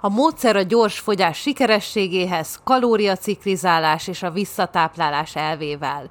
A módszer a gyors fogyás sikerességéhez, kalóriaciklizálás és a visszatáplálás elvével.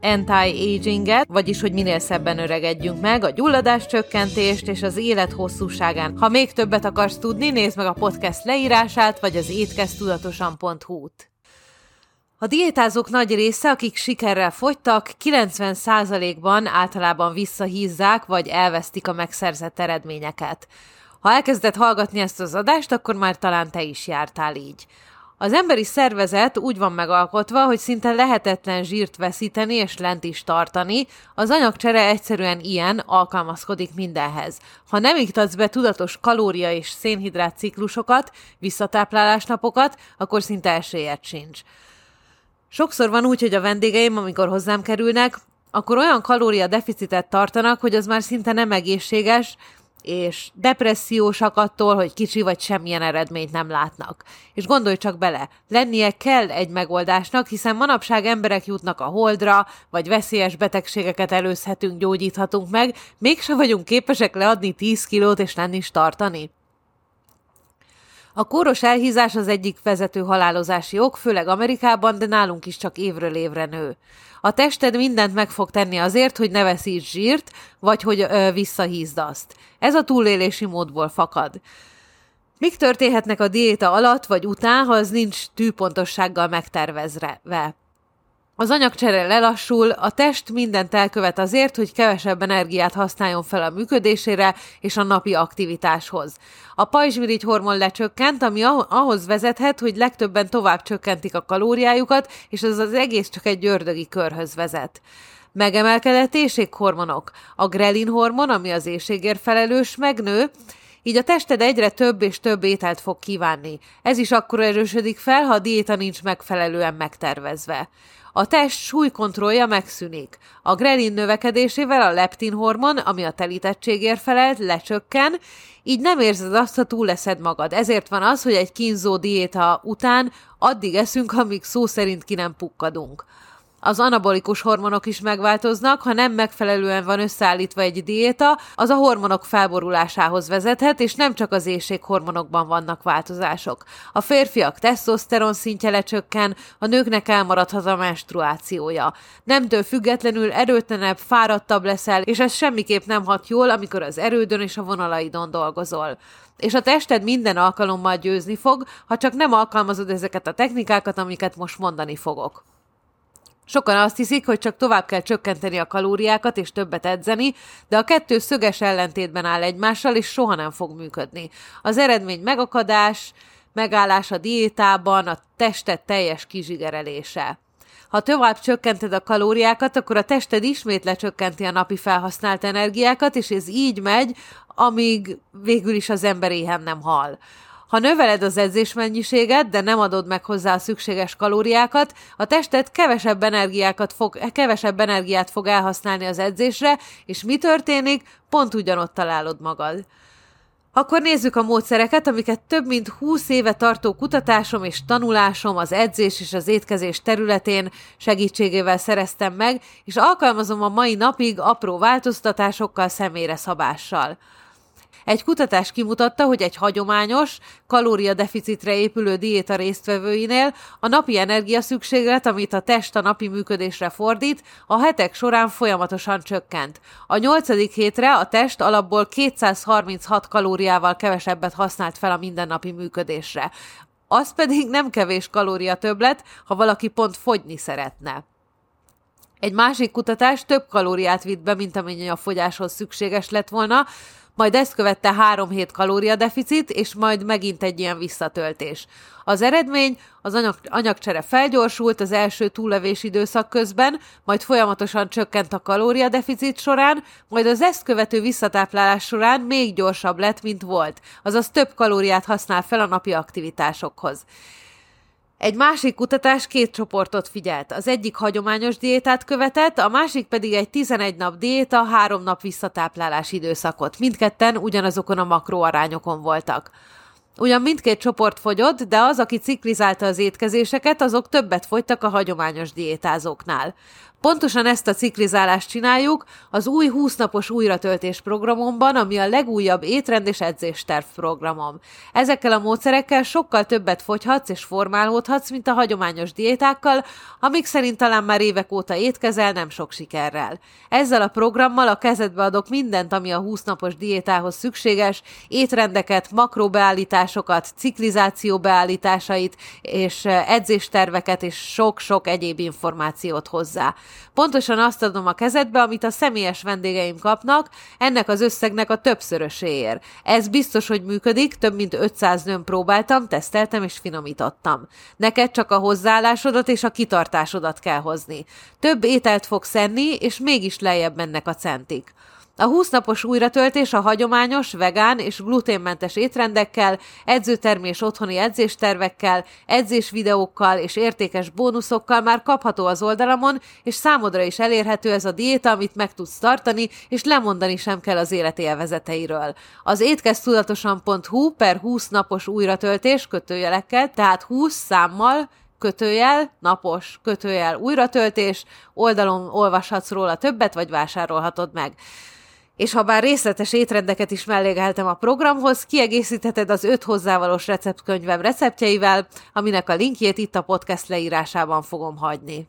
anti-aginget, vagyis hogy minél szebben öregedjünk meg, a gyulladás csökkentést és az élet hosszúságán. Ha még többet akarsz tudni, nézd meg a podcast leírását, vagy az étkeztudatosan.hu-t. A diétázók nagy része, akik sikerrel fogytak, 90%-ban általában visszahízzák, vagy elvesztik a megszerzett eredményeket. Ha elkezdett hallgatni ezt az adást, akkor már talán te is jártál így. Az emberi szervezet úgy van megalkotva, hogy szinte lehetetlen zsírt veszíteni és lent is tartani, az anyagcsere egyszerűen ilyen, alkalmazkodik mindenhez. Ha nem iktatsz be tudatos kalória és szénhidrát ciklusokat, visszatáplálásnapokat, akkor szinte esélyed sincs. Sokszor van úgy, hogy a vendégeim, amikor hozzám kerülnek, akkor olyan kalória deficitet tartanak, hogy az már szinte nem egészséges, és depressziósak attól, hogy kicsi vagy semmilyen eredményt nem látnak. És gondolj csak bele, lennie kell egy megoldásnak, hiszen manapság emberek jutnak a holdra, vagy veszélyes betegségeket előzhetünk, gyógyíthatunk meg, mégse vagyunk képesek leadni 10 kilót és lenni is tartani. A kóros elhízás az egyik vezető halálozási ok, főleg Amerikában, de nálunk is csak évről évre nő. A tested mindent meg fog tenni azért, hogy ne veszíts zsírt, vagy hogy ö, visszahízd azt. Ez a túlélési módból fakad. Mik történhetnek a diéta alatt vagy után, ha az nincs tűpontossággal megtervezve? Az anyagcsere lelassul, a test mindent elkövet azért, hogy kevesebb energiát használjon fel a működésére és a napi aktivitáshoz. A pajzsmirigy hormon lecsökkent, ami ahhoz vezethet, hogy legtöbben tovább csökkentik a kalóriájukat, és ez az egész csak egy ördögi körhöz vezet. Megemelkedett éjséghormonok. A grelin hormon, ami az éjségért felelős, megnő, így a tested egyre több és több ételt fog kívánni. Ez is akkor erősödik fel, ha a diéta nincs megfelelően megtervezve. A test súlykontrollja megszűnik. A grelin növekedésével a leptin hormon, ami a telítettségért felelt, lecsökken, így nem érzed azt, ha túl leszed magad. Ezért van az, hogy egy kínzó diéta után addig eszünk, amíg szó szerint ki nem pukkadunk az anabolikus hormonok is megváltoznak, ha nem megfelelően van összeállítva egy diéta, az a hormonok felborulásához vezethet, és nem csak az hormonokban vannak változások. A férfiak tesztoszteron szintje lecsökken, a nőknek elmaradhat a menstruációja. Nemtől függetlenül erőtlenebb, fáradtabb leszel, és ez semmiképp nem hat jól, amikor az erődön és a vonalaidon dolgozol és a tested minden alkalommal győzni fog, ha csak nem alkalmazod ezeket a technikákat, amiket most mondani fogok. Sokan azt hiszik, hogy csak tovább kell csökkenteni a kalóriákat és többet edzeni, de a kettő szöges ellentétben áll egymással, és soha nem fog működni. Az eredmény megakadás, megállás a diétában, a tested teljes kizsigerelése. Ha tovább csökkented a kalóriákat, akkor a tested ismét lecsökkenti a napi felhasznált energiákat, és ez így megy, amíg végül is az ember éhen nem hal. Ha növeled az edzésmennyiséget, de nem adod meg hozzá a szükséges kalóriákat, a tested kevesebb, energiákat fog, kevesebb energiát fog elhasználni az edzésre, és mi történik? Pont ugyanott találod magad. Akkor nézzük a módszereket, amiket több mint 20 éve tartó kutatásom és tanulásom az edzés és az étkezés területén segítségével szereztem meg, és alkalmazom a mai napig apró változtatásokkal, személyre szabással. Egy kutatás kimutatta, hogy egy hagyományos, kalóriadeficitre épülő diéta résztvevőinél a napi energiaszükséglet, amit a test a napi működésre fordít, a hetek során folyamatosan csökkent. A nyolcadik hétre a test alapból 236 kalóriával kevesebbet használt fel a mindennapi működésre. Az pedig nem kevés kalória többlet, ha valaki pont fogyni szeretne. Egy másik kutatás több kalóriát vitt be, mint amennyi a fogyáshoz szükséges lett volna, majd ezt követte három hét kalóriadeficit, és majd megint egy ilyen visszatöltés. Az eredmény, az anyag, anyagcsere felgyorsult az első túllevés időszak közben, majd folyamatosan csökkent a kalóriadeficit során, majd az ezt követő visszatáplálás során még gyorsabb lett, mint volt, azaz több kalóriát használ fel a napi aktivitásokhoz. Egy másik kutatás két csoportot figyelt. Az egyik hagyományos diétát követett, a másik pedig egy 11 nap diéta, három nap visszatáplálás időszakot. Mindketten ugyanazokon a makroarányokon voltak. Ugyan mindkét csoport fogyott, de az, aki ciklizálta az étkezéseket, azok többet fogytak a hagyományos diétázóknál. Pontosan ezt a ciklizálást csináljuk az új 20 napos újratöltés programomban, ami a legújabb étrend és edzésterv programom. Ezekkel a módszerekkel sokkal többet fogyhatsz és formálódhatsz, mint a hagyományos diétákkal, amik szerint talán már évek óta étkezel, nem sok sikerrel. Ezzel a programmal a kezedbe adok mindent, ami a 20 napos diétához szükséges, étrendeket, makrobeállításokat, ciklizáció beállításait és edzésterveket és sok-sok egyéb információt hozzá. Pontosan azt adom a kezedbe, amit a személyes vendégeim kapnak, ennek az összegnek a többszöröséért. Ez biztos, hogy működik, több mint 500 nőn próbáltam, teszteltem és finomítottam. Neked csak a hozzáállásodat és a kitartásodat kell hozni. Több ételt fogsz enni, és mégis lejjebb mennek a centik. A 20 napos újratöltés a hagyományos, vegán és gluténmentes étrendekkel, edzőtermés otthoni edzéstervekkel, edzésvideókkal és értékes bónuszokkal már kapható az oldalamon, és számodra is elérhető ez a diéta, amit meg tudsz tartani, és lemondani sem kell az élet élvezeteiről. Az étkeztudatosan.hu per 20 napos újratöltés kötőjelekkel, tehát 20 számmal, kötőjel, napos, kötőjel, újratöltés, oldalon olvashatsz róla többet, vagy vásárolhatod meg és ha bár részletes étrendeket is mellégeltem a programhoz, kiegészítheted az öt hozzávalós receptkönyvem receptjeivel, aminek a linkjét itt a podcast leírásában fogom hagyni.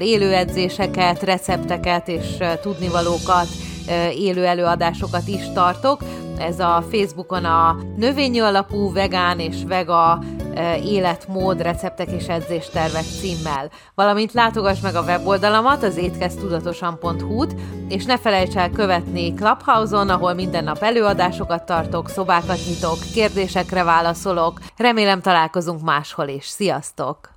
élő edzéseket, recepteket és tudnivalókat, élő előadásokat is tartok. Ez a Facebookon a növényi alapú vegán és vega életmód, receptek és edzéstervek címmel. Valamint látogass meg a weboldalamat, az étkeztudatosan.hu-t, és ne felejts el követni Clubhouse-on, ahol minden nap előadásokat tartok, szobákat nyitok, kérdésekre válaszolok. Remélem találkozunk máshol is. Sziasztok!